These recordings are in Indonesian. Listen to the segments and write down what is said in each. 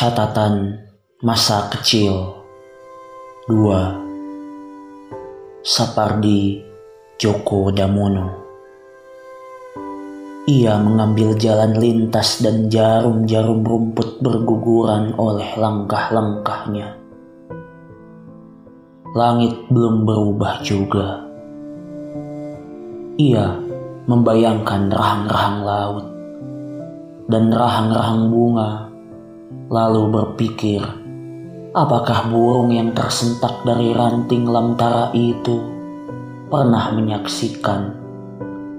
Catatan masa kecil 2 Sapardi Djoko Damono Ia mengambil jalan lintas dan jarum-jarum rumput berguguran oleh langkah-langkahnya. Langit belum berubah juga. Ia membayangkan rahang-rahang laut dan rahang-rahang bunga lalu berpikir, apakah burung yang tersentak dari ranting lamtara itu pernah menyaksikan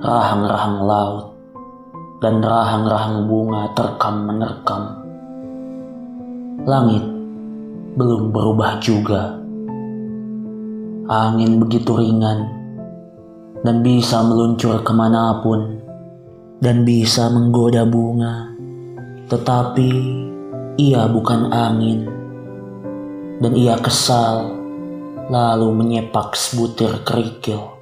rahang-rahang laut dan rahang-rahang bunga terkam-menerkam. Langit belum berubah juga. Angin begitu ringan dan bisa meluncur ke mana pun dan bisa menggoda bunga. Tetapi ia bukan angin, dan ia kesal, lalu menyepak sebutir kerikil.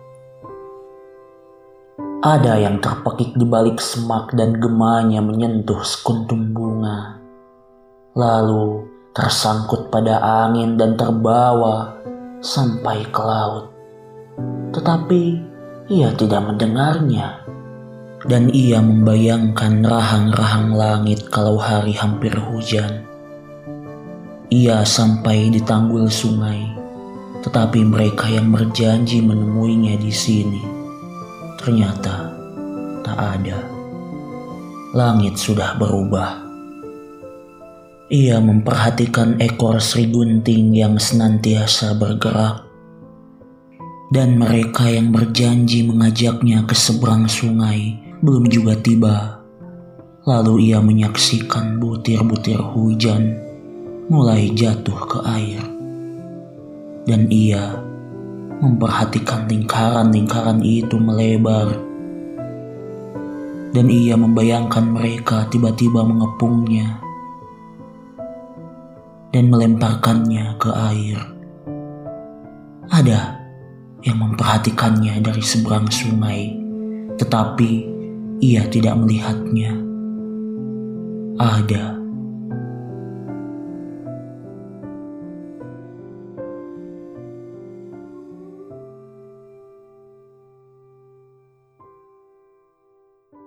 Ada yang terpekik di balik semak dan gemanya menyentuh sekuntum bunga, lalu tersangkut pada angin dan terbawa sampai ke laut. Tetapi ia tidak mendengarnya dan ia membayangkan rahang-rahang langit kalau hari hampir hujan. Ia sampai di tanggul sungai, tetapi mereka yang berjanji menemuinya di sini ternyata tak ada. Langit sudah berubah. Ia memperhatikan ekor Sri Gunting yang senantiasa bergerak dan mereka yang berjanji mengajaknya ke seberang sungai belum juga tiba. Lalu ia menyaksikan butir-butir hujan mulai jatuh ke air. Dan ia memperhatikan lingkaran-lingkaran itu melebar. Dan ia membayangkan mereka tiba-tiba mengepungnya dan melemparkannya ke air. Ada yang memperhatikannya dari seberang sungai, tetapi ia tidak melihatnya. Ada